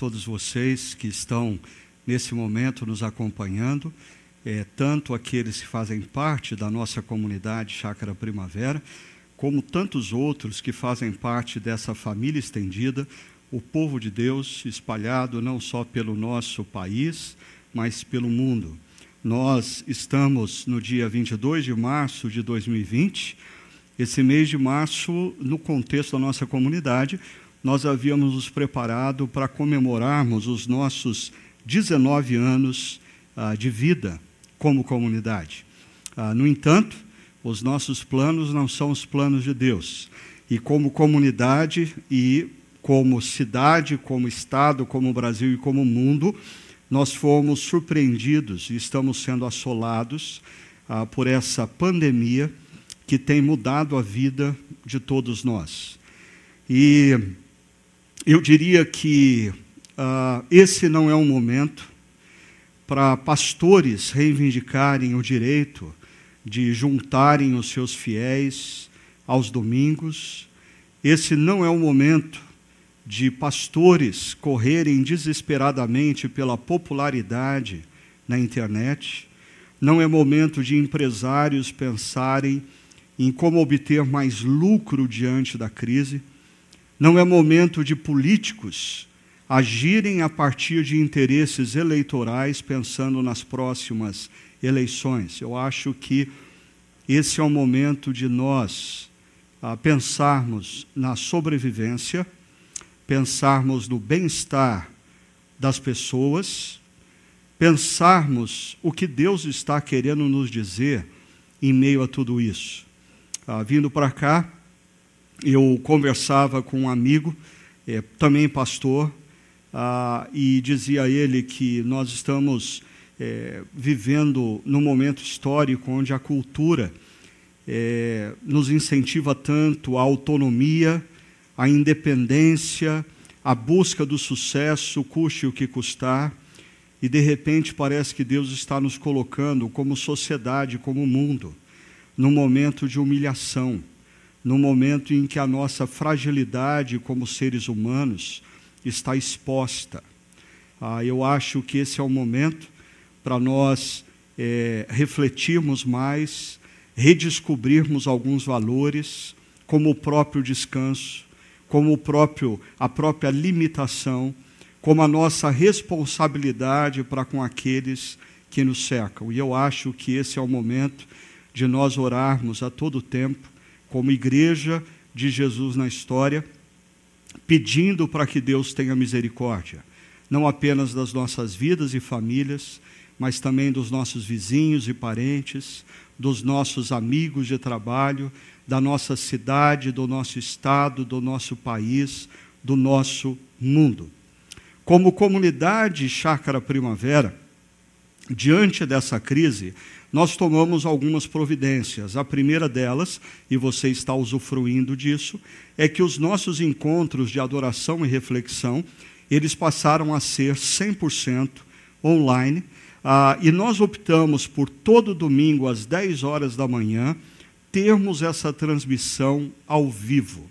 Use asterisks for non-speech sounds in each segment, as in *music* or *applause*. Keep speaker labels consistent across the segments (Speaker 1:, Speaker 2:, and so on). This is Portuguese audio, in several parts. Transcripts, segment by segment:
Speaker 1: todos vocês que estão nesse momento nos acompanhando, é, tanto aqueles que fazem parte da nossa comunidade Chácara Primavera, como tantos outros que fazem parte dessa família estendida, o povo de Deus espalhado não só pelo nosso país, mas pelo mundo. Nós estamos no dia 22 de março de 2020. Esse mês de março, no contexto da nossa comunidade, nós havíamos nos preparado para comemorarmos os nossos 19 anos ah, de vida como comunidade. Ah, no entanto, os nossos planos não são os planos de Deus. E como comunidade e como cidade, como Estado, como Brasil e como mundo, nós fomos surpreendidos e estamos sendo assolados ah, por essa pandemia que tem mudado a vida de todos nós. E eu diria que uh, esse não é um momento para pastores reivindicarem o direito de juntarem os seus fiéis aos domingos. Esse não é o momento de pastores correrem desesperadamente pela popularidade na internet. Não é momento de empresários pensarem em como obter mais lucro diante da crise. Não é momento de políticos agirem a partir de interesses eleitorais, pensando nas próximas eleições. Eu acho que esse é o momento de nós ah, pensarmos na sobrevivência, pensarmos no bem-estar das pessoas, pensarmos o que Deus está querendo nos dizer em meio a tudo isso. Ah, vindo para cá, eu conversava com um amigo, é, também pastor, ah, e dizia a ele que nós estamos é, vivendo num momento histórico onde a cultura é, nos incentiva tanto a autonomia, a independência, a busca do sucesso, custe o que custar, e de repente parece que Deus está nos colocando como sociedade, como mundo, num momento de humilhação no momento em que a nossa fragilidade como seres humanos está exposta. Ah, eu acho que esse é o momento para nós é, refletirmos mais, redescobrirmos alguns valores, como o próprio descanso, como o próprio, a própria limitação, como a nossa responsabilidade para com aqueles que nos cercam. E eu acho que esse é o momento de nós orarmos a todo tempo como igreja de Jesus na história, pedindo para que Deus tenha misericórdia, não apenas das nossas vidas e famílias, mas também dos nossos vizinhos e parentes, dos nossos amigos de trabalho, da nossa cidade, do nosso estado, do nosso país, do nosso mundo. Como comunidade Chácara Primavera, diante dessa crise, nós tomamos algumas providências. A primeira delas, e você está usufruindo disso, é que os nossos encontros de adoração e reflexão, eles passaram a ser 100% online, ah, e nós optamos por todo domingo às 10 horas da manhã termos essa transmissão ao vivo.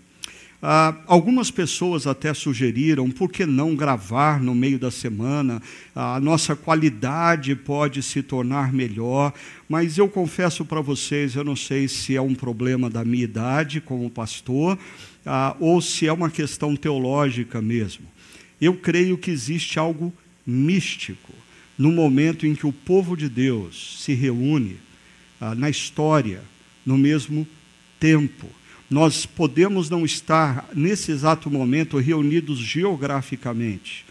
Speaker 1: Ah, algumas pessoas até sugeriram por que não gravar no meio da semana, a nossa qualidade pode se tornar melhor, mas eu confesso para vocês, eu não sei se é um problema da minha idade como pastor ah, ou se é uma questão teológica mesmo. Eu creio que existe algo místico no momento em que o povo de Deus se reúne ah, na história, no mesmo tempo nós podemos não estar nesse exato momento reunidos geograficamente,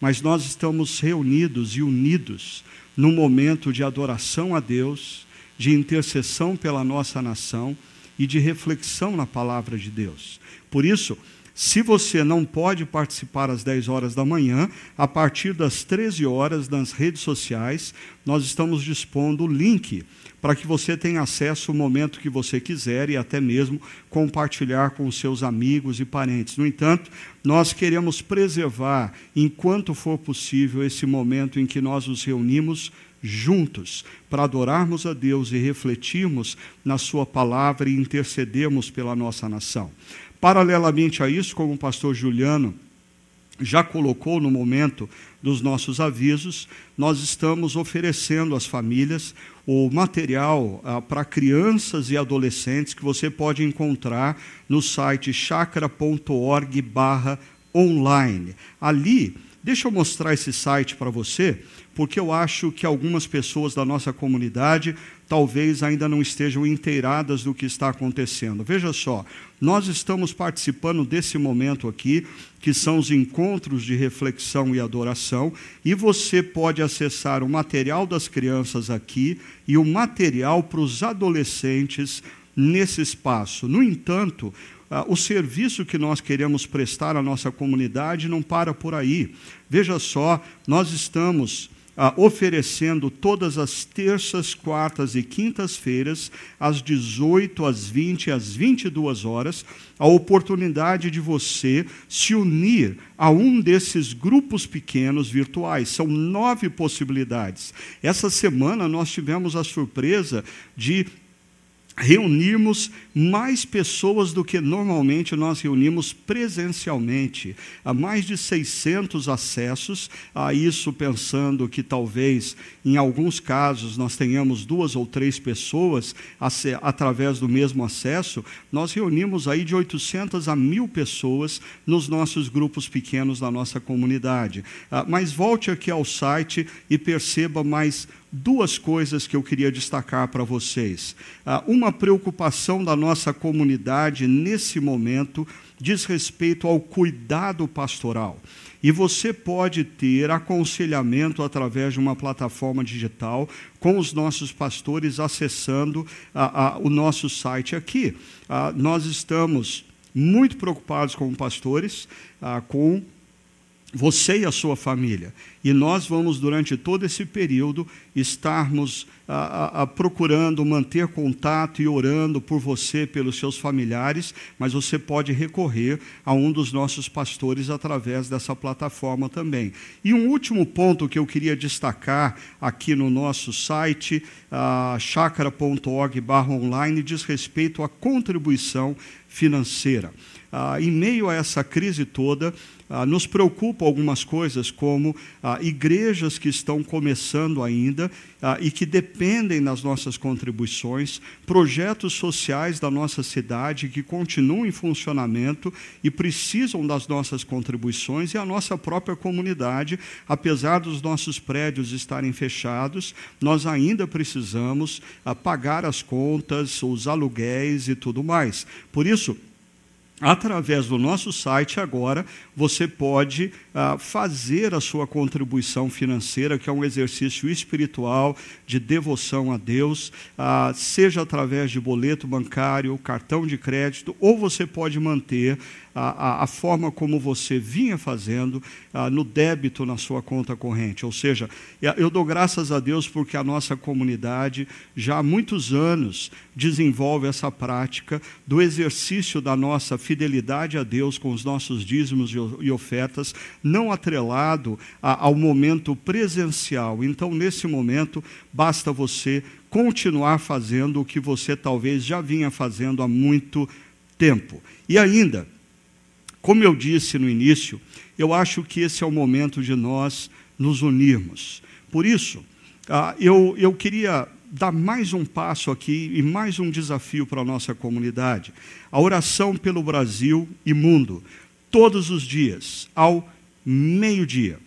Speaker 1: mas nós estamos reunidos e unidos num momento de adoração a Deus, de intercessão pela nossa nação e de reflexão na palavra de Deus. Por isso, se você não pode participar às 10 horas da manhã, a partir das 13 horas nas redes sociais, nós estamos dispondo o link para que você tenha acesso o momento que você quiser e até mesmo compartilhar com seus amigos e parentes. No entanto, nós queremos preservar, enquanto for possível, esse momento em que nós nos reunimos juntos para adorarmos a Deus e refletirmos na Sua palavra e intercedermos pela nossa nação. Paralelamente a isso, como o pastor Juliano já colocou no momento dos nossos avisos, nós estamos oferecendo às famílias o material ah, para crianças e adolescentes que você pode encontrar no site chacra.org online. Ali, deixa eu mostrar esse site para você, porque eu acho que algumas pessoas da nossa comunidade talvez ainda não estejam inteiradas do que está acontecendo. Veja só, nós estamos participando desse momento aqui, que são os encontros de reflexão e adoração, e você pode acessar o material das crianças aqui e o material para os adolescentes nesse espaço. No entanto, o serviço que nós queremos prestar à nossa comunidade não para por aí. Veja só, nós estamos ah, oferecendo todas as terças, quartas e quintas-feiras, às 18, às 20 às 22 horas, a oportunidade de você se unir a um desses grupos pequenos virtuais. São nove possibilidades. Essa semana nós tivemos a surpresa de reunirmos mais pessoas do que normalmente nós reunimos presencialmente. Há mais de 600 acessos a isso, pensando que talvez, em alguns casos, nós tenhamos duas ou três pessoas através do mesmo acesso. Nós reunimos aí de 800 a mil pessoas nos nossos grupos pequenos da nossa comunidade. Ah, mas volte aqui ao site e perceba mais duas coisas que eu queria destacar para vocês. Ah, uma preocupação da nossa comunidade nesse momento diz respeito ao cuidado pastoral. E você pode ter aconselhamento através de uma plataforma digital com os nossos pastores acessando o nosso site aqui. Ah, nós estamos muito preocupados como pastores ah, com você e a sua família. E nós vamos, durante todo esse período, estarmos a, a, a, procurando manter contato e orando por você, pelos seus familiares, mas você pode recorrer a um dos nossos pastores através dessa plataforma também. E um último ponto que eu queria destacar aqui no nosso site, uh, chakra.org/online, diz respeito à contribuição financeira. Uh, em meio a essa crise toda, ah, nos preocupam algumas coisas, como ah, igrejas que estão começando ainda ah, e que dependem das nossas contribuições, projetos sociais da nossa cidade que continuam em funcionamento e precisam das nossas contribuições, e a nossa própria comunidade, apesar dos nossos prédios estarem fechados, nós ainda precisamos ah, pagar as contas, os aluguéis e tudo mais. Por isso, Através do nosso site, agora, você pode ah, fazer a sua contribuição financeira, que é um exercício espiritual de devoção a Deus, ah, seja através de boleto bancário, cartão de crédito, ou você pode manter a, a, a forma como você vinha fazendo ah, no débito na sua conta corrente. Ou seja, eu dou graças a Deus porque a nossa comunidade já há muitos anos desenvolve essa prática do exercício da nossa fidelidade a Deus com os nossos dízimos e ofertas, não atrelado a, ao momento presencial. Então, nesse momento, basta você continuar fazendo o que você talvez já vinha fazendo há muito tempo. E ainda, como eu disse no início, eu acho que esse é o momento de nós nos unirmos. Por isso, ah, eu, eu queria dar mais um passo aqui e mais um desafio para a nossa comunidade. A oração pelo Brasil e mundo, todos os dias, ao meio-dia.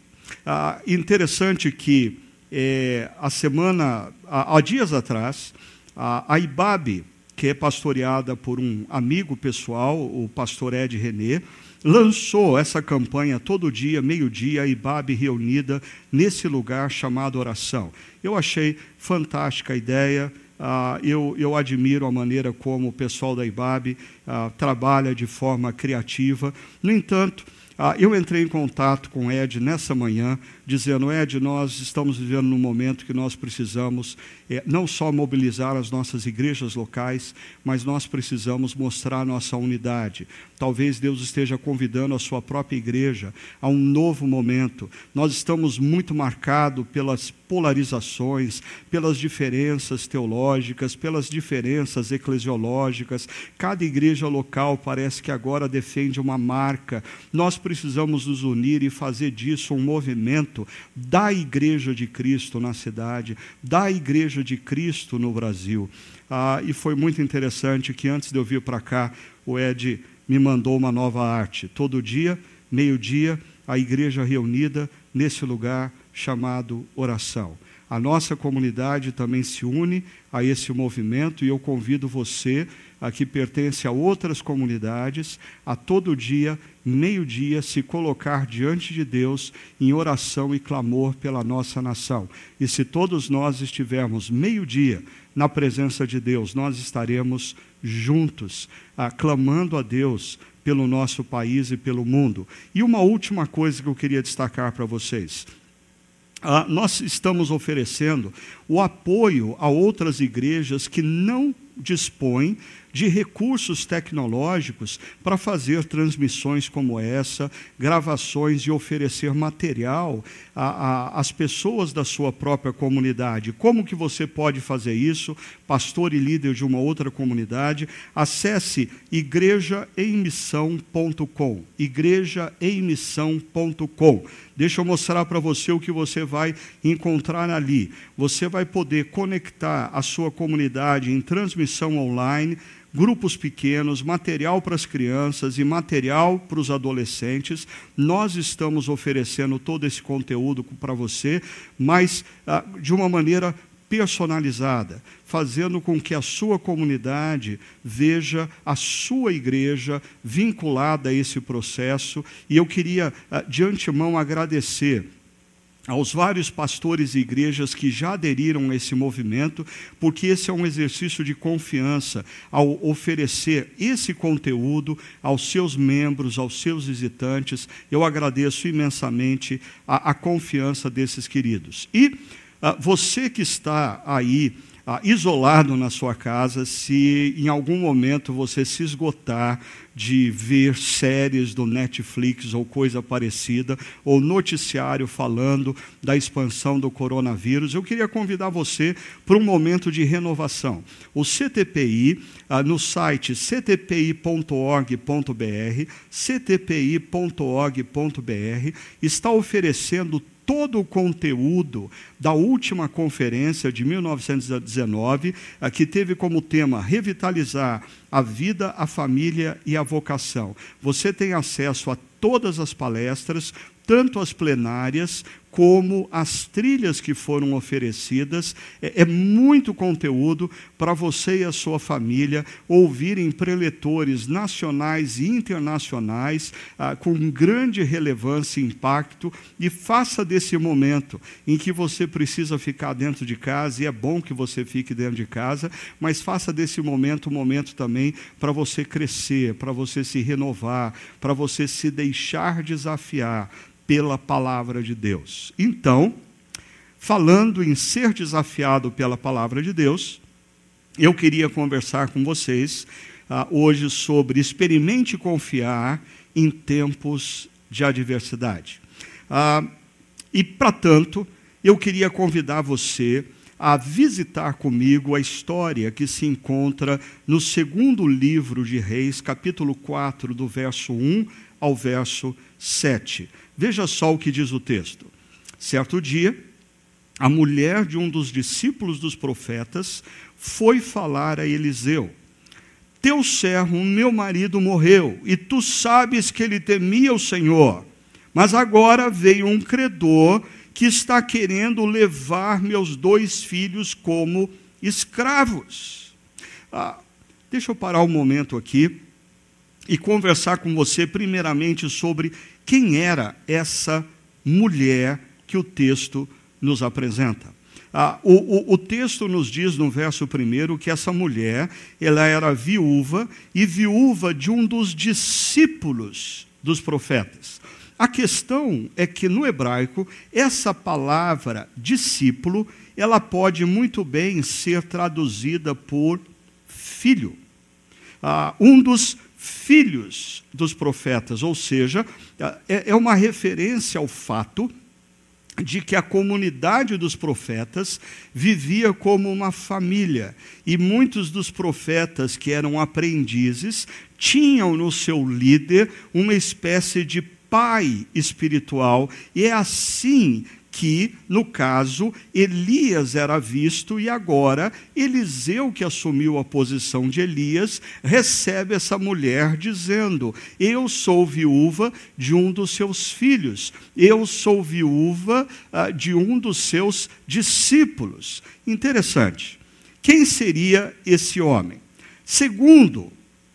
Speaker 1: Ah, interessante que é, a semana, há, há dias atrás, a, a IBAB, que é pastoreada por um amigo pessoal, o pastor Ed René, lançou essa campanha todo dia, meio-dia, a IBAB reunida nesse lugar chamado oração. Eu achei fantástica a ideia. Uh, eu, eu, admiro a maneira como o pessoal da IBAB uh, trabalha de forma criativa. No entanto, uh, eu entrei em contato com o Ed nessa manhã dizendo: Ed, nós estamos vivendo num momento que nós precisamos é, não só mobilizar as nossas igrejas locais, mas nós precisamos mostrar nossa unidade. Talvez Deus esteja convidando a sua própria igreja a um novo momento. Nós estamos muito marcados pelas polarizações, pelas diferenças teológicas, pelas diferenças eclesiológicas. Cada igreja local parece que agora defende uma marca. Nós precisamos nos unir e fazer disso um movimento da igreja de Cristo na cidade, da igreja de Cristo no Brasil. Ah, e foi muito interessante que antes de eu vir para cá, o Ed me mandou uma nova arte. Todo dia, meio-dia, a igreja reunida nesse lugar chamado oração. A nossa comunidade também se une a esse movimento e eu convido você, a que pertence a outras comunidades, a todo dia, meio-dia, se colocar diante de Deus em oração e clamor pela nossa nação. E se todos nós estivermos meio-dia na presença de Deus, nós estaremos juntos, ah, clamando a Deus pelo nosso país e pelo mundo. E uma última coisa que eu queria destacar para vocês. Ah, nós estamos oferecendo o apoio a outras igrejas que não dispõem de recursos tecnológicos para fazer transmissões como essa, gravações e oferecer material às pessoas da sua própria comunidade. Como que você pode fazer isso? Pastor e líder de uma outra comunidade, acesse igrejaemmissão.com. igrejaemmissão.com. Deixa eu mostrar para você o que você vai encontrar ali. Você vai poder conectar a sua comunidade em transmissão online grupos pequenos, material para as crianças e material para os adolescentes. Nós estamos oferecendo todo esse conteúdo para você, mas ah, de uma maneira personalizada, fazendo com que a sua comunidade veja a sua igreja vinculada a esse processo. E eu queria, ah, de antemão, agradecer aos vários pastores e igrejas que já aderiram a esse movimento, porque esse é um exercício de confiança ao oferecer esse conteúdo aos seus membros, aos seus visitantes. Eu agradeço imensamente a, a confiança desses queridos. E ah, você que está aí ah, isolado na sua casa, se em algum momento você se esgotar de ver séries do Netflix ou coisa parecida, ou noticiário falando da expansão do coronavírus, eu queria convidar você para um momento de renovação. O CTPI, ah, no site ctpi.org.br, ctpi.org.br, está oferecendo todo o conteúdo da última conferência de 1919, que teve como tema revitalizar a vida, a família e a vocação. Você tem acesso a todas as palestras, tanto as plenárias como as trilhas que foram oferecidas. É, é muito conteúdo para você e a sua família ouvirem preletores nacionais e internacionais ah, com grande relevância e impacto. E faça desse momento em que você precisa ficar dentro de casa, e é bom que você fique dentro de casa, mas faça desse momento um momento também para você crescer, para você se renovar, para você se deixar desafiar pela palavra de Deus. Então, falando em ser desafiado pela palavra de Deus, eu queria conversar com vocês uh, hoje sobre experimente confiar em tempos de adversidade. Uh, e, para tanto, eu queria convidar você a visitar comigo a história que se encontra no segundo livro de Reis, capítulo 4, do verso 1 ao verso 7. Veja só o que diz o texto. Certo dia, a mulher de um dos discípulos dos profetas foi falar a Eliseu: Teu servo, meu marido, morreu, e tu sabes que ele temia o Senhor. Mas agora veio um credor que está querendo levar meus dois filhos como escravos. Ah, deixa eu parar um momento aqui e conversar com você, primeiramente, sobre quem era essa mulher que o texto nos apresenta. Ah, o, o, o, texto nos diz no verso primeiro que essa mulher ela era viúva e viúva de um dos discípulos dos profetas. A questão é que no hebraico, essa palavra discípulo, ela pode muito bem ser traduzida por filho. Ah, um dos filhos dos profetas, ou seja, é, é uma referência ao fato de que a comunidade dos profetas vivia como uma família e muitos dos profetas que eram aprendizes tinham no seu líder uma espécie de pai espiritual, e é assim que, no caso, Elias era visto e agora Eliseu, que assumiu a posição de Elias, recebe essa mulher dizendo: Eu sou viúva de um dos seus filhos, eu sou viúva ah, de um dos seus discípulos. Interessante. Quem seria esse homem? Segundo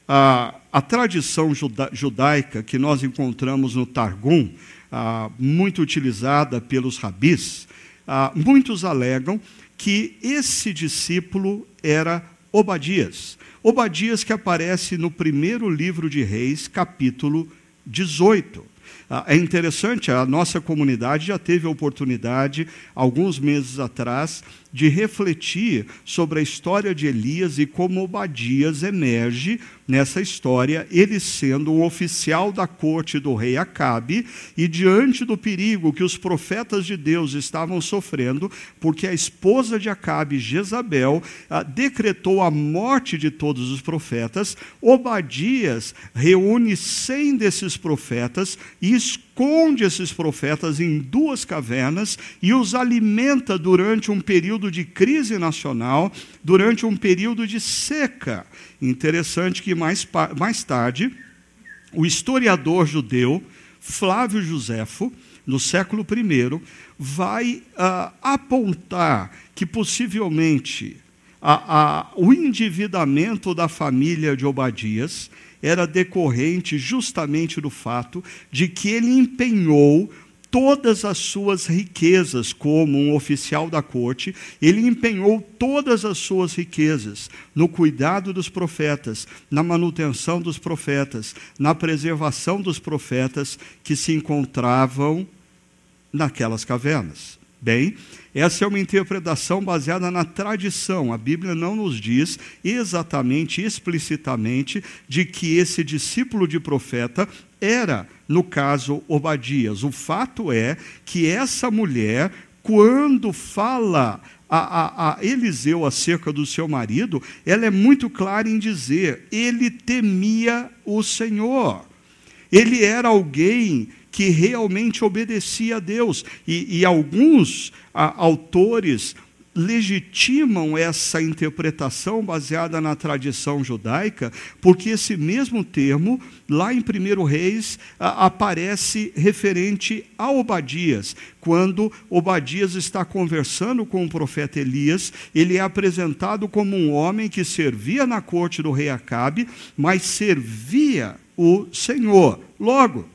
Speaker 1: a, a tradição juda, judaica que nós encontramos no Targum, ah, muito utilizada pelos rabis, ah, muitos alegam que esse discípulo era Obadias. Obadias que aparece no primeiro livro de Reis, capítulo 18. Ah, é interessante, a nossa comunidade já teve a oportunidade, alguns meses atrás, de refletir sobre a história de Elias e como Obadias emerge nessa história, ele sendo um oficial da corte do rei Acabe, e diante do perigo que os profetas de Deus estavam sofrendo, porque a esposa de Acabe, Jezabel, decretou a morte de todos os profetas, Obadias reúne cem desses profetas e esconde esses profetas em duas cavernas e os alimenta durante um período de crise nacional, durante um período de seca. Interessante que mais, mais tarde, o historiador judeu Flávio Josefo, no século I, vai uh, apontar que possivelmente a, a, o endividamento da família de Obadias era decorrente justamente do fato de que ele empenhou todas as suas riquezas como um oficial da corte, ele empenhou todas as suas riquezas no cuidado dos profetas, na manutenção dos profetas, na preservação dos profetas que se encontravam naquelas cavernas. Bem, essa é uma interpretação baseada na tradição. A Bíblia não nos diz exatamente, explicitamente, de que esse discípulo de profeta era, no caso, Obadias. O fato é que essa mulher, quando fala a, a, a, Eliseu acerca do seu marido, ela é muito clara em dizer: ele temia o Senhor. Ele era alguém que realmente obedecia a Deus. E, e alguns a, autores legitimam essa interpretação baseada na tradição judaica, porque esse mesmo termo, lá em 1 Reis, aparece referente a Obadias. Quando Obadias está conversando com o profeta Elias, ele é apresentado como um homem que servia na corte do rei Acabe, mas servia o Senhor. Logo,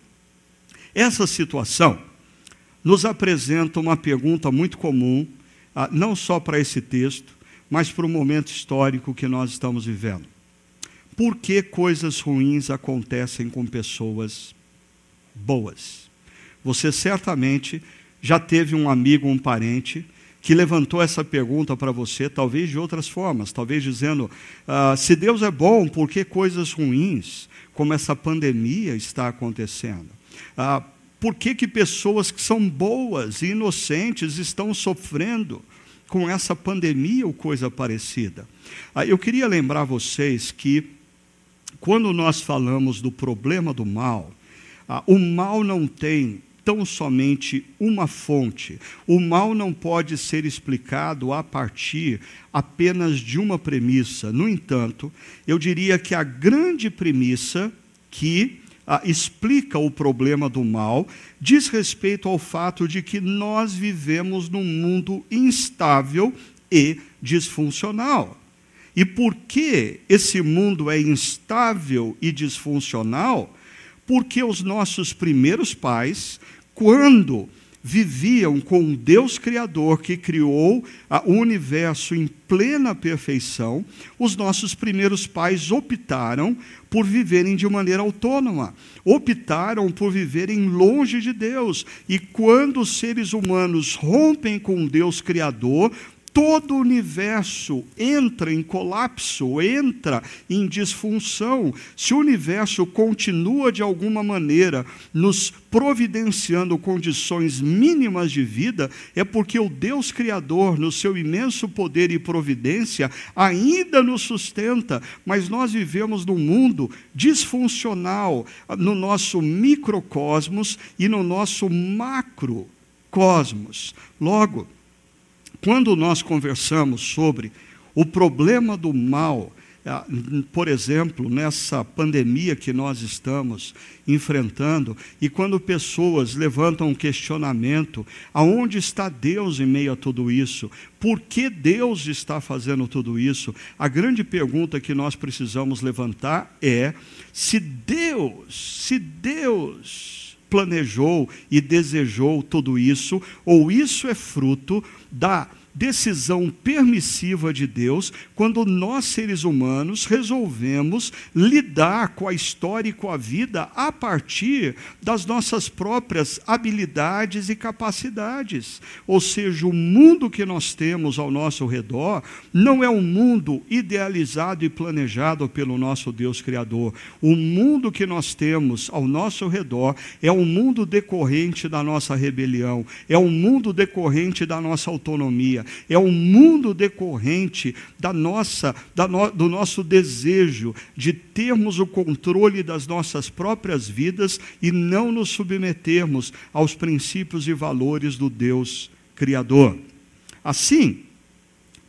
Speaker 1: essa situação nos apresenta uma pergunta muito comum, ah, não só para esse texto, mas para o momento histórico que nós estamos vivendo. Por que coisas ruins acontecem com pessoas boas? Você certamente já teve um amigo, um parente, que levantou essa pergunta para você, talvez de outras formas, talvez dizendo: ah, se Deus é bom, por que coisas ruins, como essa pandemia, está acontecendo? Ah, por que, que pessoas que são boas e inocentes estão sofrendo com essa pandemia ou coisa parecida? Ah, eu queria lembrar vocês que, quando nós falamos do problema do mal, ah, o mal não tem tão somente uma fonte. O mal não pode ser explicado a partir apenas de uma premissa. No entanto, eu diria que a grande premissa que ah, explica o problema do mal diz respeito ao fato de que nós vivemos num mundo instável e disfuncional. E por que esse mundo é instável e disfuncional? Porque os nossos primeiros pais, quando viviam com um Deus Criador que criou o universo em plena perfeição, os nossos primeiros pais optaram por viverem de maneira autônoma, optaram por viverem longe de Deus. E quando os seres humanos rompem com Deus Criador, todo o universo entra em colapso, entra em disfunção. Se o universo continua de alguma maneira nos providenciando condições mínimas de vida, é porque o Deus Criador, no seu imenso poder e providência, ainda nos sustenta, mas nós vivemos num mundo disfuncional, no nosso microcosmos e no nosso macrocosmos. Logo, quando nós conversamos sobre o problema do mal, ah, por exemplo, nessa pandemia que nós estamos enfrentando, e quando pessoas levantam um questionamento: aonde está Deus em meio a tudo isso? Por que Deus está fazendo tudo isso? A grande pergunta que nós precisamos levantar é: se Deus, se Deus planejou e desejou tudo isso, ou isso é fruto da decisão permissiva de Deus quando nós, seres humanos, resolvemos lidar com a história e com a vida a partir das nossas próprias habilidades e capacidades. Ou seja, o mundo que nós temos ao nosso redor não é um mundo idealizado e planejado pelo nosso Deus Criador. O mundo que nós temos ao nosso redor é um mundo decorrente da nossa rebelião, é um mundo decorrente da nossa autonomia é o mundo decorrente da nossa, da no, do nosso desejo de termos o controle das nossas próprias vidas e não nos submetermos aos princípios e valores do Deus Criador. Assim,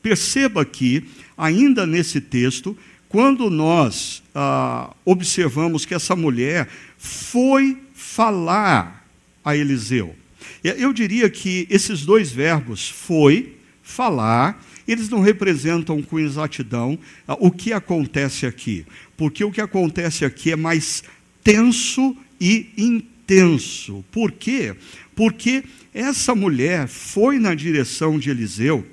Speaker 1: perceba que, ainda nesse texto, quando nós ah, observamos que essa mulher foi falar a Eliseu, eu diria que esses dois verbos, foi falar, eles não representam com exatidão ah, o que acontece aqui, porque o que acontece aqui é mais tenso e intenso. Por quê? Porque essa mulher foi na direção de Eliseu,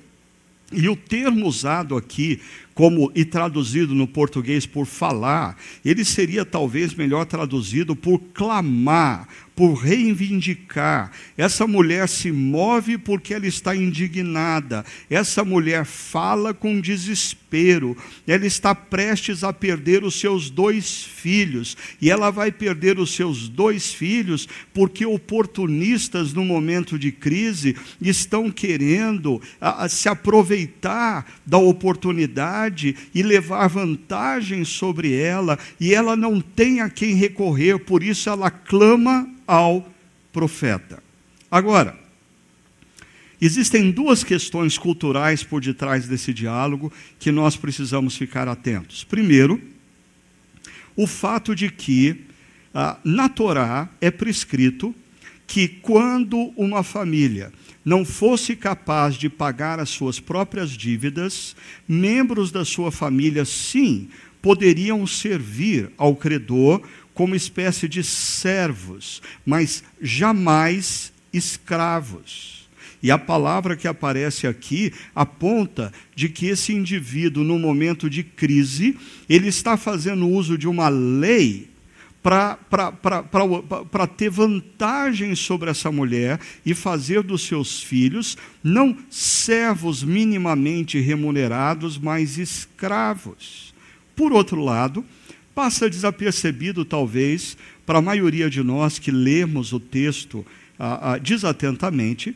Speaker 1: e o termo usado aqui, como e traduzido no português por falar, ele seria talvez melhor traduzido por clamar, por reivindicar. Essa mulher se move porque ela está indignada. Essa mulher fala com desespero. Ela está prestes a perder os seus dois filhos. E ela vai perder os seus dois filhos porque oportunistas, no momento de crise, estão querendo a, a, se aproveitar da oportunidade e levar vantagem sobre ela. E ela não tem a quem recorrer, por isso ela clama ao profeta. Agora, existem duas questões culturais por detrás desse diálogo que nós precisamos ficar atentos. Primeiro, o fato de que ah, na Torá é prescrito que quando uma família não fosse capaz de pagar as suas próprias dívidas, membros da sua família, sim, poderiam servir ao credor como espécie de servos, mas jamais escravos. E a palavra que aparece aqui aponta de que esse indivíduo, no momento de crise, ele está fazendo uso de uma lei para ter vantagem sobre essa mulher e fazer dos seus filhos não servos minimamente remunerados, mas escravos. Por outro lado, passa desapercebido, talvez, para a maioria de nós que lemos o texto ah, ah, desatentamente,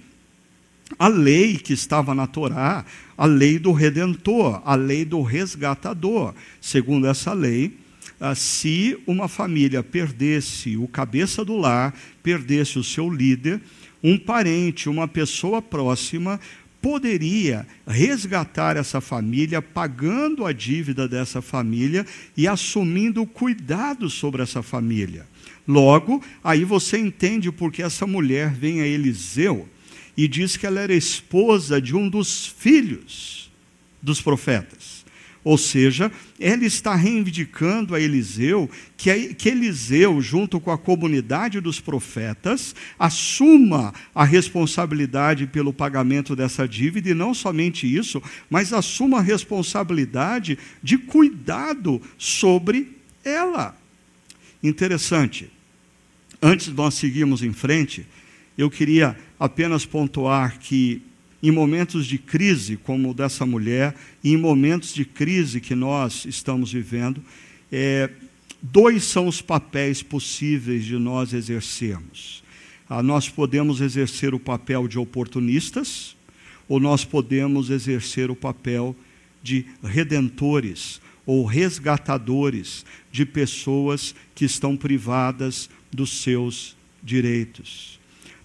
Speaker 1: a lei que estava na Torá, a lei do redentor, a lei do resgatador. Segundo essa lei, ah, se uma família perdesse o cabeça do lar, perdesse o seu líder, um parente, uma pessoa próxima, poderia resgatar essa família, pagando a dívida dessa família e assumindo o cuidado sobre essa família. Logo, aí você entende porque essa mulher vem a Eliseu e diz que ela era esposa de um dos filhos dos profetas. Ou seja, ela está reivindicando a Eliseu que, que Eliseu, junto com a comunidade dos profetas, assuma a responsabilidade pelo pagamento dessa dívida, e não somente isso, mas assuma a responsabilidade de cuidado sobre ela. Interessante. Antes de nós seguirmos em frente, eu queria apenas pontuar que em momentos de crise, como o dessa mulher, e em momentos de crise que nós estamos vivendo, é, dois são os papéis possíveis de nós exercermos. Ah, nós podemos exercer o papel de oportunistas, ou nós podemos exercer o papel de redentores ou resgatadores de pessoas que estão privadas dos seus direitos.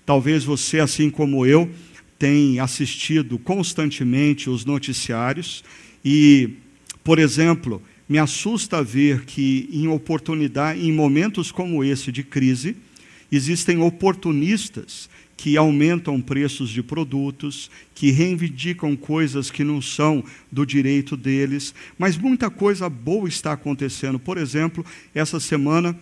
Speaker 1: Talvez você, assim como eu, tem assistido constantemente os noticiários e, por exemplo, me assusta ver que em oportunidade, em momentos como esse de crise, existem oportunistas que aumentam preços de produtos, que reivindicam coisas que não são do direito deles, mas muita coisa boa está acontecendo. Por exemplo, essa semana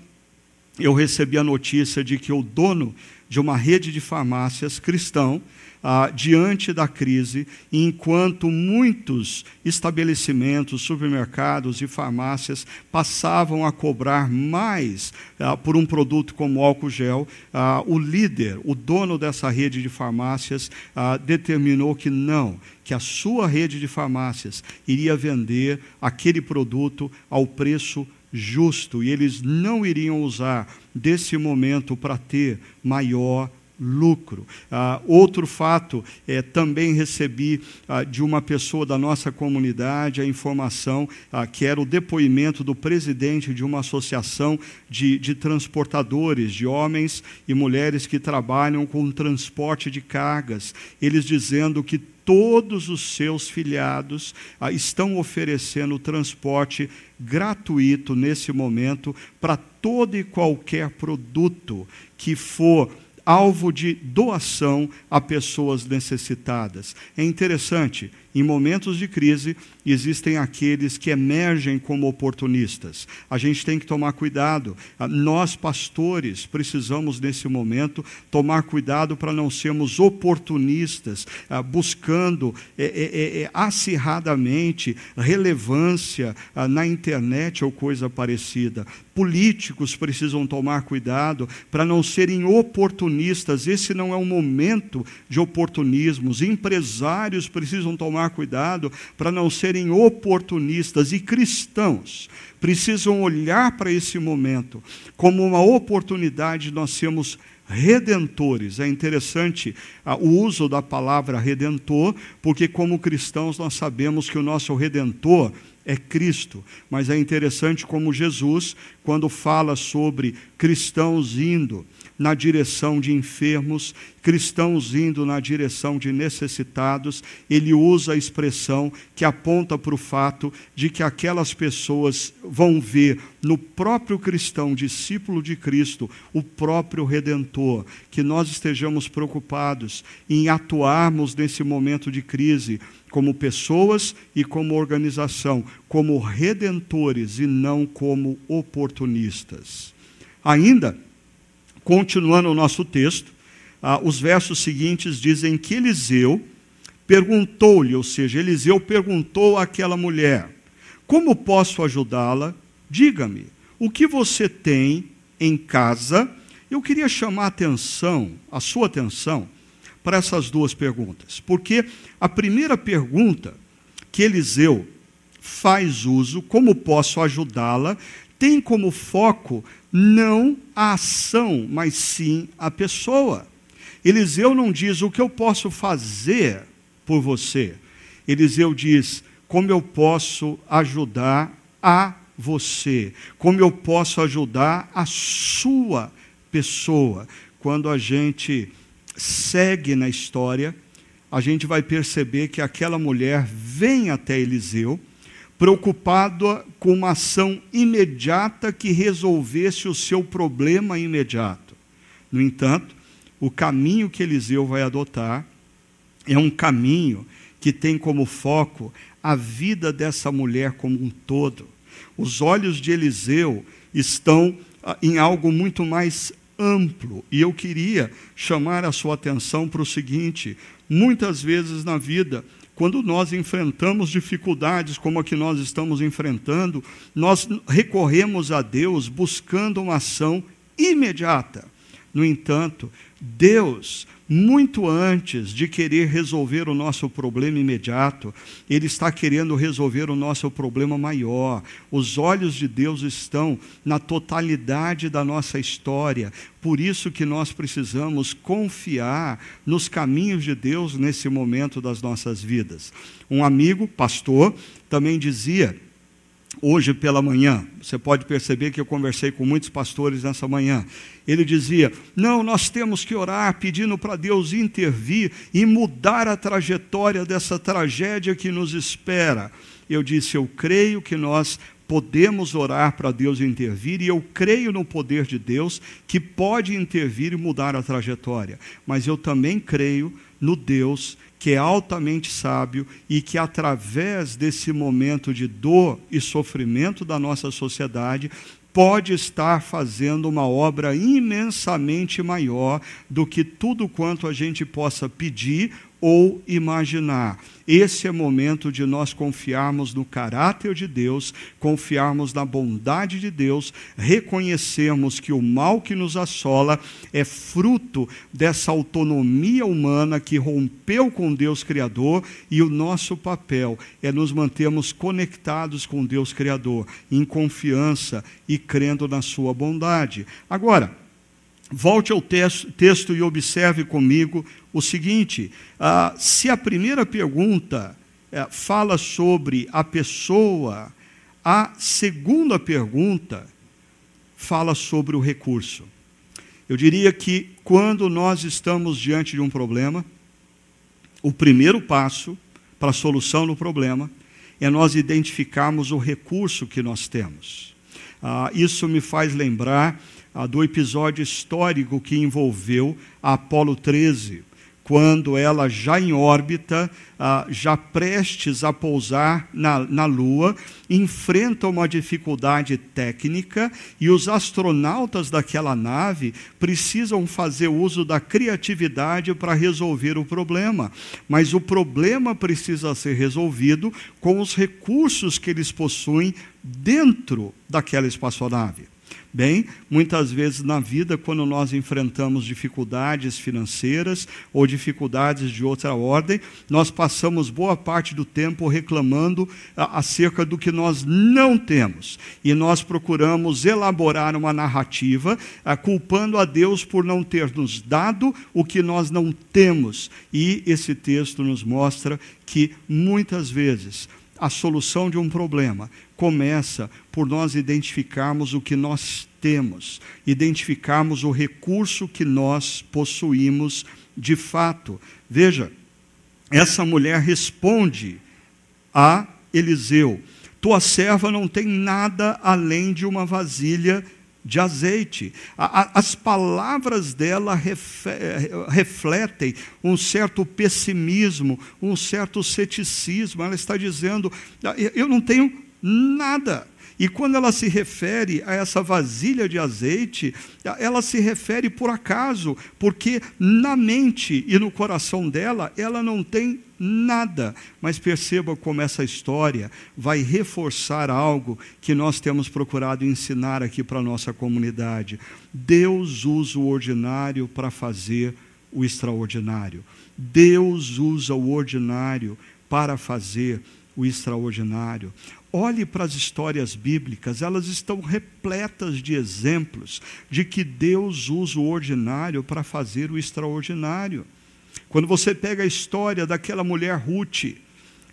Speaker 1: eu recebi a notícia de que o dono de uma rede de farmácias cristão ah, diante da crise, enquanto muitos estabelecimentos, supermercados e farmácias passavam a cobrar mais ah, por um produto como álcool gel, ah, o líder, o dono dessa rede de farmácias, ah, determinou que não, que a sua rede de farmácias iria vender aquele produto ao preço justo e eles não iriam usar desse momento para ter maior lucro. Ah, outro fato, é, também recebi ah, de uma pessoa da nossa comunidade a informação ah, que era o depoimento do presidente de uma associação de, de transportadores, de homens e mulheres que trabalham com transporte de cargas, eles dizendo que todos os seus filiados ah, estão oferecendo transporte gratuito nesse momento para todo e qualquer produto que for alvo de doação a pessoas necessitadas. É interessante, em momentos de crise, existem aqueles que emergem como oportunistas. A gente tem que tomar cuidado. Ah, nós, pastores, precisamos, nesse momento, tomar cuidado para não sermos oportunistas, ah, buscando é, é, é, acirradamente relevância ah, na internet ou coisa parecida. Políticos precisam tomar cuidado para não serem oportunistas. Esse não é um momento de oportunismos. Empresários precisam tomar tomar cuidado para não serem oportunistas e cristãos precisam olhar para esse momento como uma oportunidade de nós sermos redentores. É interessante ah, o uso da palavra redentor, porque como cristãos nós sabemos que o nosso redentor é Cristo. Mas é interessante como Jesus, quando fala sobre cristãos indo na direção de enfermos, cristãos indo na direção de necessitados, ele usa a expressão que aponta para o fato de que aquelas pessoas vão ver no próprio cristão, discípulo de Cristo, o próprio redentor, que nós estejamos preocupados em atuarmos nesse momento de crise como pessoas e como organização, como redentores e não como oportunistas. Ainda Continuando o nosso texto, ah, os versos seguintes dizem que Eliseu perguntou-lhe, ou seja, Eliseu perguntou àquela mulher: Como posso ajudá-la? Diga-me, o que você tem em casa? Eu queria chamar a atenção, a sua atenção, para essas duas perguntas, porque a primeira pergunta que Eliseu faz uso, como posso ajudá-la, tem como foco não a ação, mas sim a pessoa. Eliseu não diz o que eu posso fazer por você. Eliseu diz como eu posso ajudar a você, como eu posso ajudar a sua pessoa. Quando a gente segue na história, a gente vai perceber que aquela mulher vem até Eliseu preocupado com uma ação imediata que resolvesse o seu problema imediato. No entanto, o caminho que Eliseu vai adotar é um caminho que tem como foco a vida dessa mulher como um todo. Os olhos de Eliseu estão ah, em algo muito mais amplo. E eu queria chamar a sua atenção para o seguinte: muitas vezes na vida, quando nós enfrentamos dificuldades como a que nós estamos enfrentando, nós recorremos a Deus buscando uma ação imediata. No entanto, Deus muito antes de querer resolver o nosso problema imediato, Ele está querendo resolver o nosso problema maior. Os olhos de Deus estão na totalidade da nossa história. Por isso que nós precisamos confiar nos caminhos de Deus nesse momento das nossas vidas. Um amigo, pastor, também dizia hoje pela manhã, você pode perceber que eu conversei com muitos pastores nessa manhã. Ele dizia: Não, nós temos que orar pedindo para Deus intervir e mudar a trajetória dessa tragédia que nos espera. Eu disse: Eu creio que nós podemos orar para Deus intervir, e eu creio no poder de Deus que pode intervir e mudar a trajetória, mas eu também creio no Deus que é altamente sábio e que, através desse momento de dor e sofrimento da nossa sociedade, pode estar fazendo uma obra imensamente maior do que tudo quanto a gente possa pedir ou imaginar. Esse é momento de nós confiarmos no caráter de Deus, confiarmos na bondade de Deus, reconhecermos que o mal que nos assola é fruto dessa autonomia humana que rompeu com Deus Criador e o nosso papel é nos mantermos conectados com Deus Criador, em confiança e crendo na Sua bondade. Agora, Volte ao texto e observe comigo o seguinte: ah, se a primeira pergunta eh, fala sobre a pessoa, a segunda pergunta fala sobre o recurso. Eu diria que quando nós estamos diante de um problema, o primeiro passo para a solução do problema é nós identificarmos o recurso que nós temos. Ah, isso me faz lembrar ah, do episódio histórico que envolveu a Apolo 13, quando ela já em órbita, ah, já prestes a pousar na, na Lua, enfrenta uma dificuldade técnica e os astronautas daquela nave precisam fazer uso da criatividade para resolver o problema. Mas o problema precisa ser resolvido com os recursos que eles possuem dentro daquela espaçonave. Bem, muitas vezes na vida, quando nós enfrentamos dificuldades financeiras ou dificuldades de outra ordem, nós passamos boa parte do tempo reclamando acerca do que nós não temos. E nós procuramos elaborar uma narrativa culpando a Deus por não ter nos dado o que nós não temos. E esse texto nos mostra que muitas vezes a solução de um problema começa por nós identificarmos o que nós temos, identificarmos o recurso que nós possuímos de fato. Veja, essa mulher responde a Eliseu: Tua serva não tem nada além de uma vasilha de azeite. As palavras dela refletem um certo pessimismo, um certo ceticismo. Ela está dizendo: eu não tenho nada. E quando ela se refere a essa vasilha de azeite, ela se refere por acaso, porque na mente e no coração dela, ela não tem nada. Mas perceba como essa história vai reforçar algo que nós temos procurado ensinar aqui para a nossa comunidade. Deus usa o ordinário para fazer o extraordinário. Deus usa o ordinário para fazer o extraordinário. Olhe para as histórias bíblicas, elas estão repletas de exemplos de que Deus usa o ordinário para fazer o extraordinário. Quando você pega a história daquela mulher Ruth,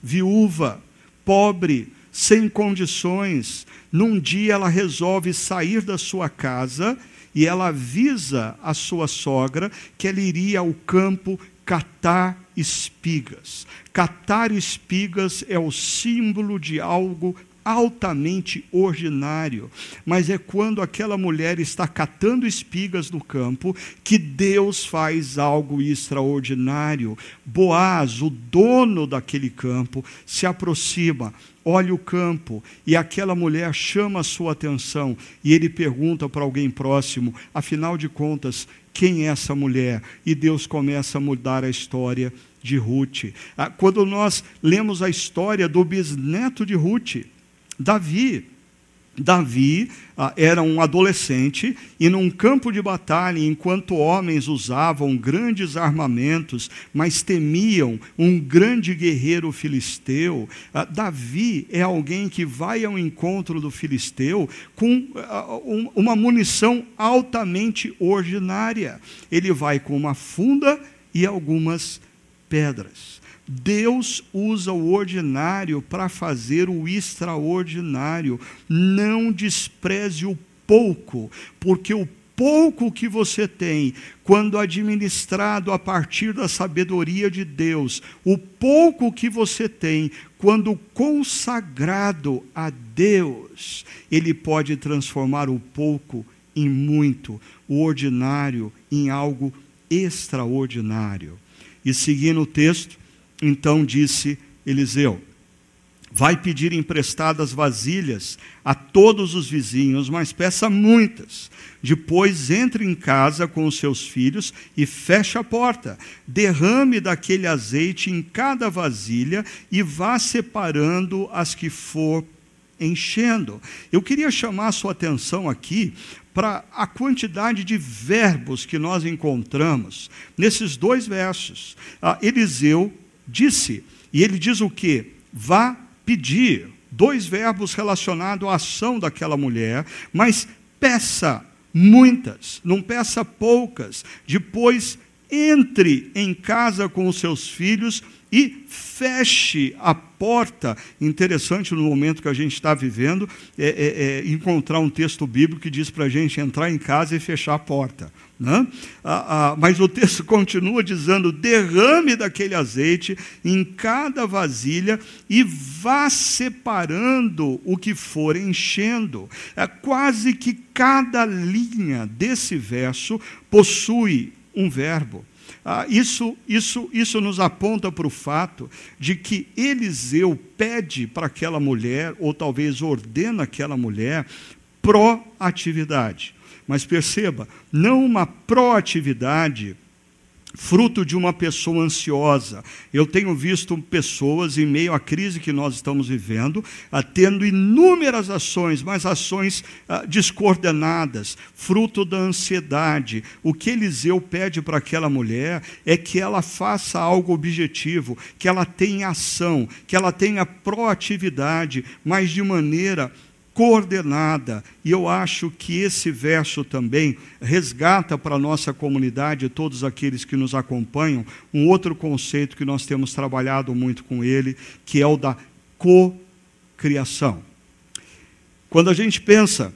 Speaker 1: viúva, pobre, sem condições, num dia ela resolve sair da sua casa e ela avisa a sua sogra que ela iria ao campo catar espigas. Catar espigas é o símbolo de algo altamente ordinário, mas é quando aquela mulher está catando espigas no campo que Deus faz algo extraordinário. Boaz, o dono daquele campo, se aproxima, olha o campo e aquela mulher chama a sua atenção e ele pergunta para alguém próximo: afinal de contas, quem é essa mulher? E Deus começa a mudar a história de Ruth. Ah, quando nós lemos a história do bisneto de Ruth, Davi, Davi ah, era um adolescente e num campo de batalha, enquanto homens usavam grandes armamentos, mas temiam um grande guerreiro filisteu, ah, Davi é alguém que vai ao encontro do filisteu com ah, um, uma munição altamente ordinária. Ele vai com uma funda e algumas pedras. Deus usa o ordinário para fazer o extraordinário. Não despreze o pouco, porque o pouco que você tem, quando administrado a partir da sabedoria de Deus, o pouco que você tem, quando consagrado a Deus, ele pode transformar o pouco em muito, o ordinário em algo extraordinário. E seguindo o texto, então disse Eliseu: Vai pedir emprestadas vasilhas a todos os vizinhos, mas peça muitas. Depois entre em casa com os seus filhos e feche a porta. Derrame daquele azeite em cada vasilha e vá separando as que for enchendo. Eu queria chamar a sua atenção aqui para a quantidade de verbos que nós encontramos nesses dois versos. Ah, Eliseu disse. E ele diz o que? Vá pedir. Dois verbos relacionados à ação daquela mulher, mas peça muitas, não peça poucas. Depois entre em casa com os seus filhos e feche a porta. Interessante no momento que a gente está vivendo, é, é, é, encontrar um texto bíblico que diz para a gente entrar em casa e fechar a porta. Né? Ah, ah, mas o texto *laughs* continua dizendo: derrame daquele azeite em cada vasilha e vá separando o que for enchendo. É, quase que cada linha desse verso possui um verbo. Ah, isso, isso, isso nos aponta para o fato de que Eliseu pede para aquela mulher, ou talvez ordena aquela mulher, proatividade. Mas perceba, não uma proatividade fruto de uma pessoa ansiosa. Eu tenho visto pessoas, em meio à crise que nós estamos vivendo, ah, tendo inúmeras ações, mas ações ah, descoordenadas, fruto da ansiedade. O que Eliseu pede para aquela mulher é que ela faça algo objetivo, que ela tenha ação, que ela tenha proatividade, mas de maneira coordenada. E eu acho que esse verso também resgata para a nossa comunidade, todos aqueles que nos acompanham, um outro conceito que nós temos trabalhado muito com ele, que é o da cocriação. Quando a gente pensa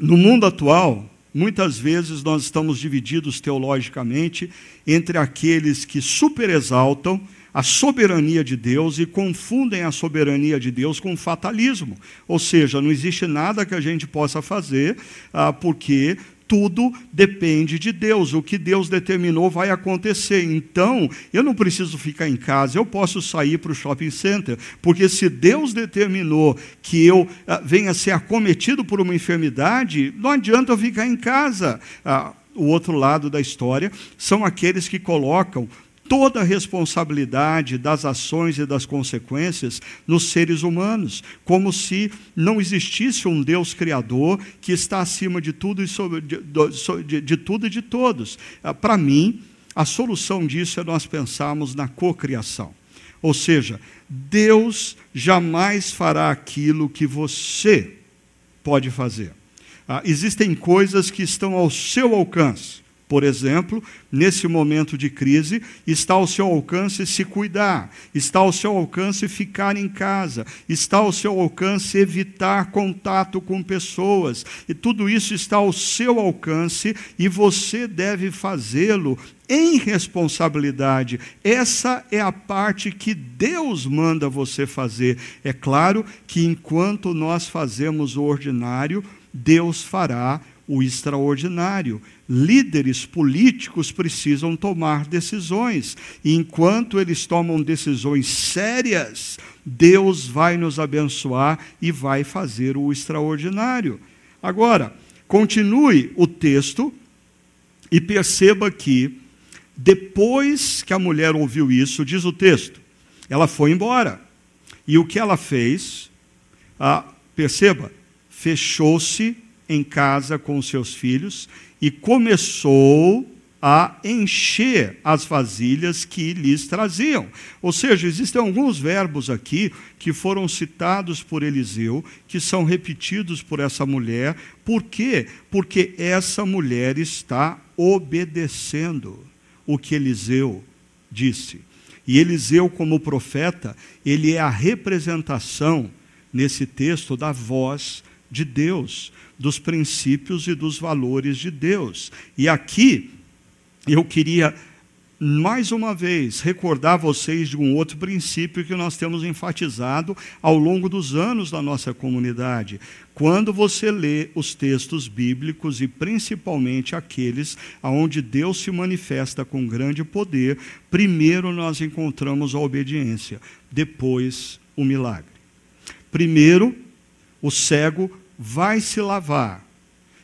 Speaker 1: no mundo atual, muitas vezes nós estamos divididos teologicamente entre aqueles que superexaltam a soberania de Deus e confundem a soberania de Deus com fatalismo. Ou seja, não existe nada que a gente possa fazer, ah, porque tudo depende de Deus. O que Deus determinou vai acontecer. Então, eu não preciso ficar em casa, eu posso sair para o shopping center, porque se Deus determinou que eu ah, venha ser acometido por uma enfermidade, não adianta eu ficar em casa. Ah, o outro lado da história são aqueles que colocam toda a responsabilidade das ações e das consequências nos seres humanos, como se não existisse um Deus criador que está acima de tudo e, sobre, de, de, de tudo e de todos. Ah, para mim, a solução disso é nós pensarmos na cocriação. Ou seja, Deus jamais fará aquilo que você pode fazer. Ah, existem coisas que estão ao seu alcance por exemplo, nesse momento de crise, está ao seu alcance se cuidar, está ao seu alcance ficar em casa, está ao seu alcance evitar contato com pessoas, e tudo isso está ao seu alcance e você deve fazê-lo em responsabilidade. Essa é a parte que Deus manda você fazer. É claro que enquanto nós fazemos o ordinário, Deus fará o extraordinário. Líderes políticos precisam tomar decisões, e enquanto eles tomam decisões sérias, Deus vai nos abençoar e vai fazer o extraordinário. Agora, continue o texto e perceba que, depois que a mulher ouviu isso, diz o texto, ela foi embora. E o que ela fez? Ah, perceba, fechou-se em casa com seus filhos e começou a encher as vasilhas que lhes traziam. Ou seja, existem alguns verbos aqui que foram citados por Eliseu, que são repetidos por essa mulher. Por quê? Porque essa mulher está obedecendo o que Eliseu disse. E Eliseu, como profeta, ele é a representação nesse texto da voz de Deus, dos princípios e dos valores de Deus. E aqui eu queria mais uma vez recordar vocês de um outro princípio que nós temos enfatizado ao longo dos anos da nossa comunidade. Quando você lê os textos bíblicos e principalmente aqueles onde Deus se manifesta com grande poder, primeiro nós encontramos a obediência, depois o milagre. Primeiro, o cego vai se lavar,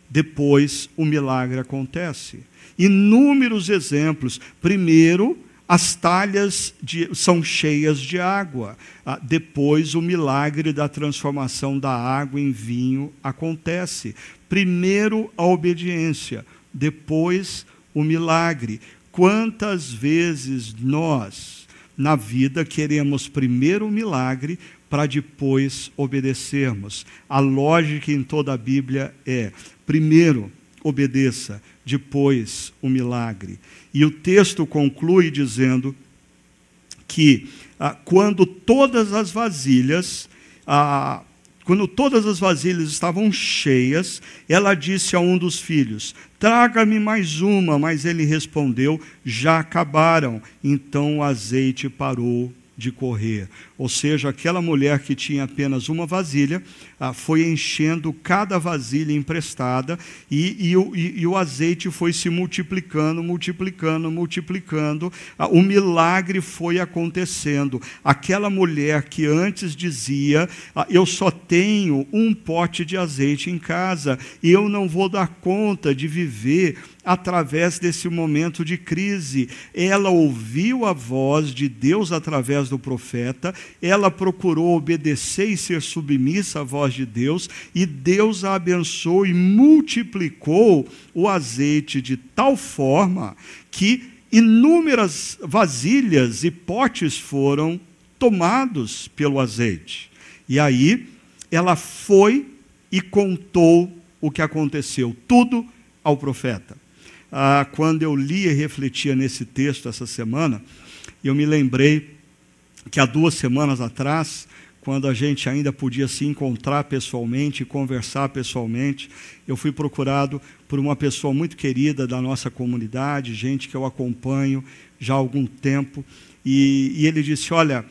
Speaker 1: depois o milagre acontece. Inúmeros exemplos. Primeiro, as talhas de, são cheias de água. Ah, depois, o milagre da transformação da água em vinho acontece. Primeiro, a obediência, depois, o milagre. Quantas vezes nós, na vida, queremos primeiro o milagre para depois obedecermos. A lógica em toda a Bíblia é: primeiro obedeça, depois o milagre. E o texto conclui dizendo que ah, quando todas as vasilhas, ah, quando todas as vasilhas estavam cheias, ela disse a um dos filhos: Traga-me mais uma. Mas ele respondeu: Já acabaram. Então o azeite parou de correr. Ou seja, aquela mulher que tinha apenas uma vasilha ah, foi enchendo cada vasilha emprestada e, e, o, e, e, o, azeite foi se multiplicando, multiplicando, multiplicando. Ah, o milagre foi acontecendo. Aquela mulher que antes dizia: ah, Eu só tenho um pote de azeite em casa eu não vou dar conta de viver através desse momento de crise. Ela ouviu a voz de Deus através do profeta, ela procurou obedecer e ser submissa à voz de Deus, e Deus a abençoou e multiplicou o azeite de tal forma que inúmeras vasilhas e potes foram tomados pelo azeite. E aí ela foi e contou o que aconteceu, tudo ao profeta ah, quando eu lia e refletia nesse texto essa semana, eu me lembrei que há duas semanas atrás, quando a gente ainda podia se encontrar pessoalmente, conversar pessoalmente, eu fui procurado por uma pessoa muito querida da nossa comunidade, gente que eu acompanho já há algum tempo, e, e ele disse: Olha,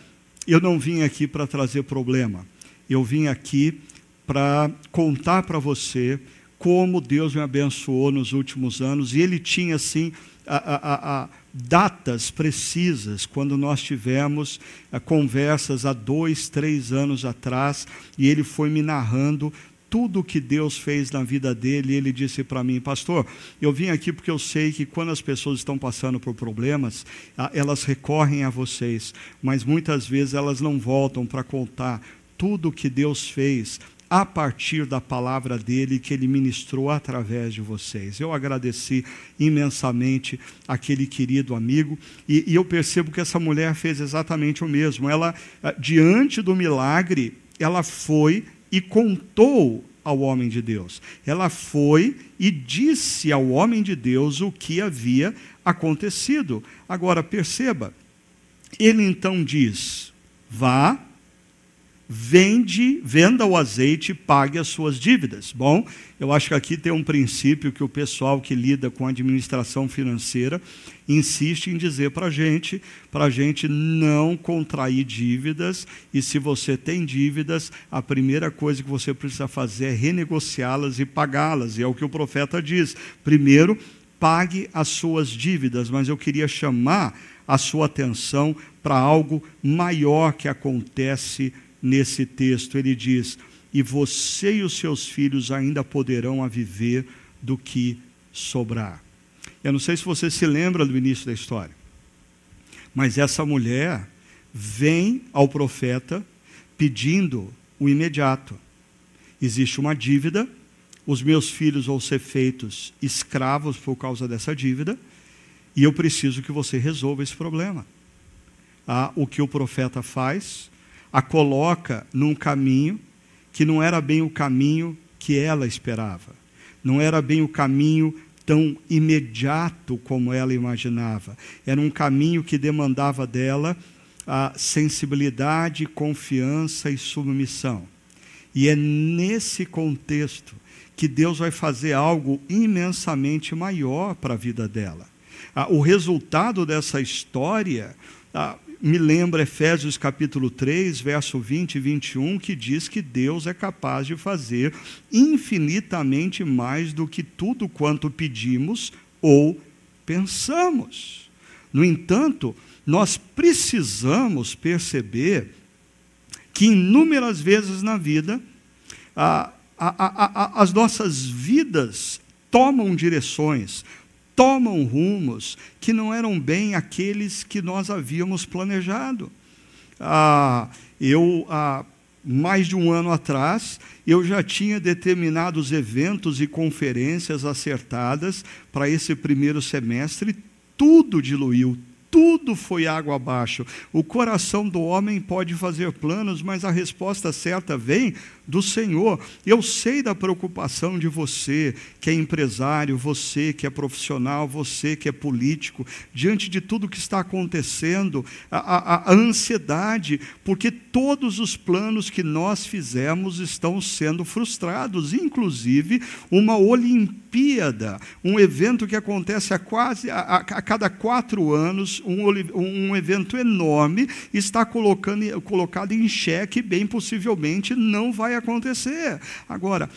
Speaker 1: eu não vim aqui para trazer problema, eu vim aqui para contar para você como Deus me abençoou nos últimos anos, e ele tinha, assim, a, a, a, datas precisas, quando nós tivemos eh, conversas há dois, três anos atrás, e ele foi me narrando tudo o que Deus fez na vida dele, ele disse para mim, pastor, eu vim aqui porque eu sei que quando as pessoas estão passando por problemas, elas recorrem a vocês, mas muitas vezes elas não voltam para contar tudo o que Deus fez a partir da palavra dele que ele ministrou através de vocês. Eu agradeci imensamente aquele querido amigo e, e eu percebo que essa mulher fez exatamente o mesmo. Ela, ah, diante do milagre, ela foi e contou ao homem de Deus. Ela foi e disse ao homem de Deus o que havia acontecido. Agora, perceba, ele então diz: vá, vende, venda o azeite e pague as suas dívidas. Bom, eu acho que aqui tem um princípio que o pessoal que lida com administração financeira insiste em dizer para a gente, para a gente não contrair dívidas, e se você tem dívidas, a primeira coisa que você precisa fazer é renegociá-las e pagá-las, e é o que o profeta diz. Primeiro, pague as suas dívidas, mas eu queria chamar a sua atenção para algo maior que acontece nesse texto. Ele diz: E você e os seus filhos ainda poderão a viver do que sobrar. Eu não sei se você se lembra do início da história, mas essa mulher vem ao profeta pedindo o imediato. Existe uma dívida os meus filhos vão ser feitos escravos por causa dessa dívida, e eu preciso que você resolva esse problema. Ah, o que o profeta faz? A coloca num caminho que não era bem o caminho que ela esperava, não era bem o caminho tão imediato como ela imaginava, era um caminho que demandava dela a sensibilidade, confiança e submissão. E é nesse contexto que Deus vai fazer algo imensamente maior para a vida dela. Ah, o resultado dessa história ah, me lembra Efésios capítulo 3, verso 20 e 21, que diz que Deus é capaz de fazer infinitamente mais do que tudo quanto pedimos ou pensamos. No entanto, nós precisamos perceber que inúmeras vezes na vida, a, a, a, as nossas vidas tomam direções, tomam rumos que não eram bem aqueles que nós havíamos planejado. Ah, eu, ah, mais de um ano atrás, eu já tinha determinados eventos e conferências acertadas para esse primeiro semestre, tudo diluiu, tudo foi água abaixo. O coração do homem pode fazer planos, mas a resposta certa vem do Senhor. Eu sei da preocupação de você, que é empresário, você que é profissional, você que é político, diante de tudo que está acontecendo, a, a, a ansiedade, porque todos os planos que nós fizemos estão sendo frustrados, inclusive uma Olimpíada, um evento que acontece a quase a, a cada quatro anos, um, um evento enorme, está colocando, colocado em xeque, bem possivelmente não vai acontecer. Agora,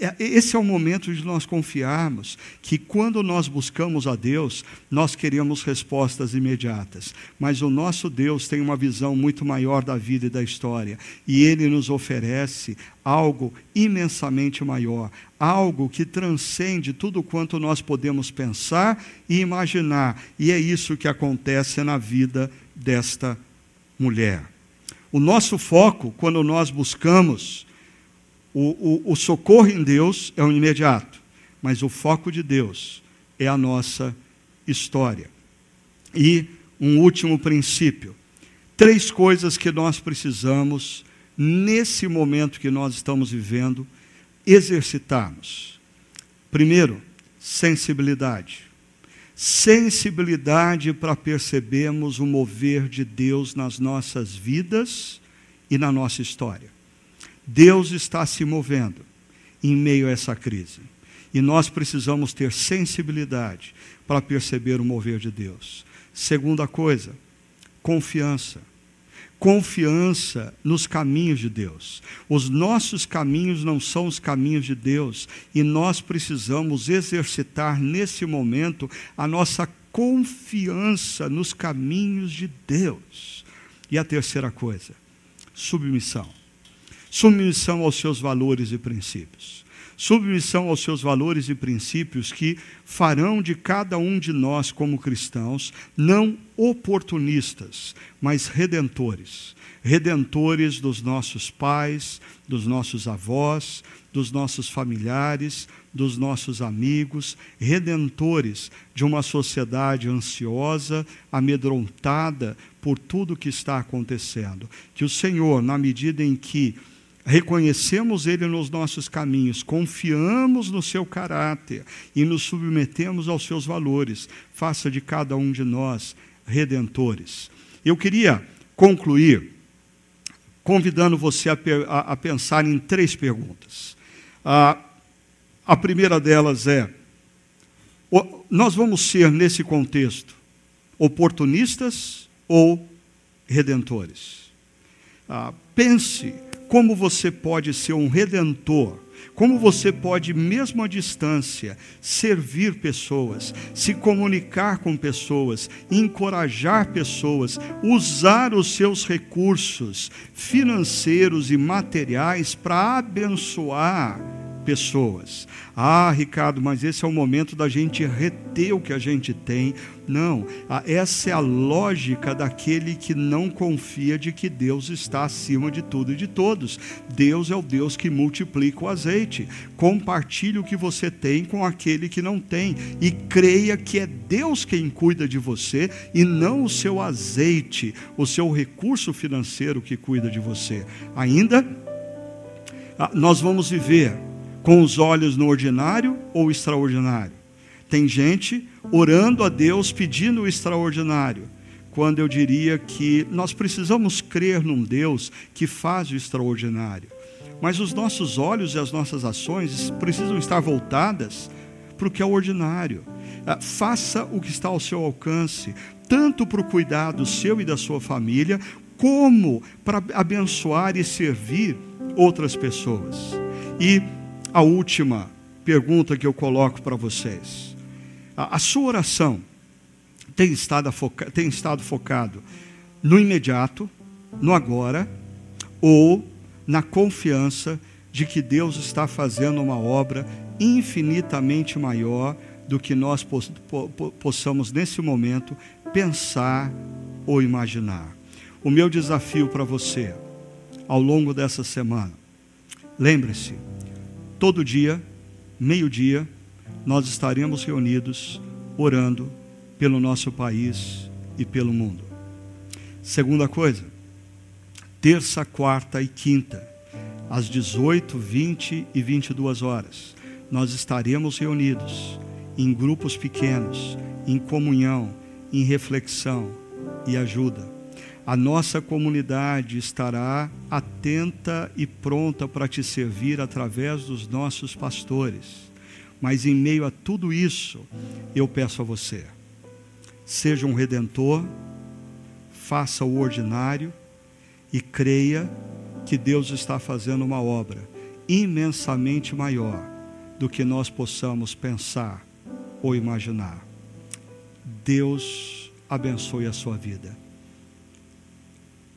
Speaker 1: é, esse é o momento de nós confiarmos que quando nós buscamos a Deus, nós queremos respostas imediatas. Mas o nosso Deus tem uma visão muito maior da vida e da história. E Ele nos oferece algo imensamente maior, algo que transcende tudo quanto nós podemos pensar e imaginar. E é isso que acontece na vida desta mulher. O nosso foco, quando nós buscamos o, o, o socorro em Deus é o imediato, mas o foco de Deus é a nossa história. E um último princípio: três coisas que nós precisamos, nesse momento que nós estamos vivendo, exercitarmos. Primeiro, sensibilidade. Sensibilidade para percebermos o mover de Deus nas nossas vidas e na nossa história. Deus está se movendo em meio a essa crise. E nós precisamos ter sensibilidade para perceber o mover de Deus. Segunda coisa, confiança. Confiança nos caminhos de Deus. Os nossos caminhos não são os caminhos de Deus, e nós precisamos exercitar nesse momento a nossa confiança nos caminhos de Deus. E a terceira coisa, submissão submissão aos seus valores e princípios. Submissão aos seus valores e princípios que farão de cada um de nós, como cristãos, não oportunistas, mas redentores. Redentores dos nossos pais, dos nossos avós, dos nossos familiares, dos nossos amigos, redentores de uma sociedade ansiosa, amedrontada por tudo que está acontecendo. Que o Senhor, na medida em que reconhecemos Ele nos nossos caminhos, confiamos no seu caráter e nos submetemos aos seus valores. Faça de cada um de nós redentores. Eu queria concluir convidando você a, a, a pensar em três perguntas. A, a primeira delas é: nós vamos ser, nesse contexto, oportunistas ou redentores? Ah, pense como você pode ser um redentor, como você pode, mesmo à distância, servir pessoas, se comunicar com pessoas, encorajar pessoas, usar os seus recursos financeiros e materiais para abençoar pessoas. Ah, Ricardo, mas esse é o momento da gente reter o que a gente tem. Não, essa é a lógica daquele que não confia de que Deus está acima de tudo e de todos. Deus é o Deus que multiplica o azeite. Compartilhe o que você tem com aquele que não tem e creia que é Deus quem cuida de você e não o seu azeite, o seu recurso financeiro que cuida de você. Ainda ah, nós vamos viver com os olhos no ordinário ou extraordinário. Tem gente orando a Deus pedindo o extraordinário, quando eu diria que nós precisamos crer num Deus que faz o extraordinário. Mas os nossos olhos e as nossas ações precisam estar voltadas para o que é ordinário. Ah, faça o que está ao seu alcance, tanto para o cuidado seu e da sua família, como para abençoar e servir outras pessoas. E a última pergunta que eu coloco para vocês. A, a, sua oração tem estado, foca, tem estado focado no imediato, no agora, ou na confiança de que Deus está fazendo uma obra infinitamente maior do que nós possamos, nesse momento, pensar ou imaginar. O meu desafio para você, ao longo dessa semana, lembre-se, todo dia, meio-dia, nós estaremos reunidos orando pelo nosso país e pelo mundo. Segunda coisa, terça, quarta e quinta, às 18, 20 e 22 horas, nós estaremos reunidos em grupos pequenos, em comunhão, em reflexão e ajuda a nossa comunidade estará atenta e pronta para te servir através dos nossos pastores. Mas em meio a tudo isso, eu peço a você: seja um redentor, faça o ordinário e creia que Deus está fazendo uma obra imensamente maior do que nós possamos pensar ou imaginar. Deus abençoe a sua vida.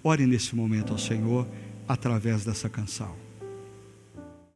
Speaker 1: Ore nesse momento ao Senhor através dessa canção.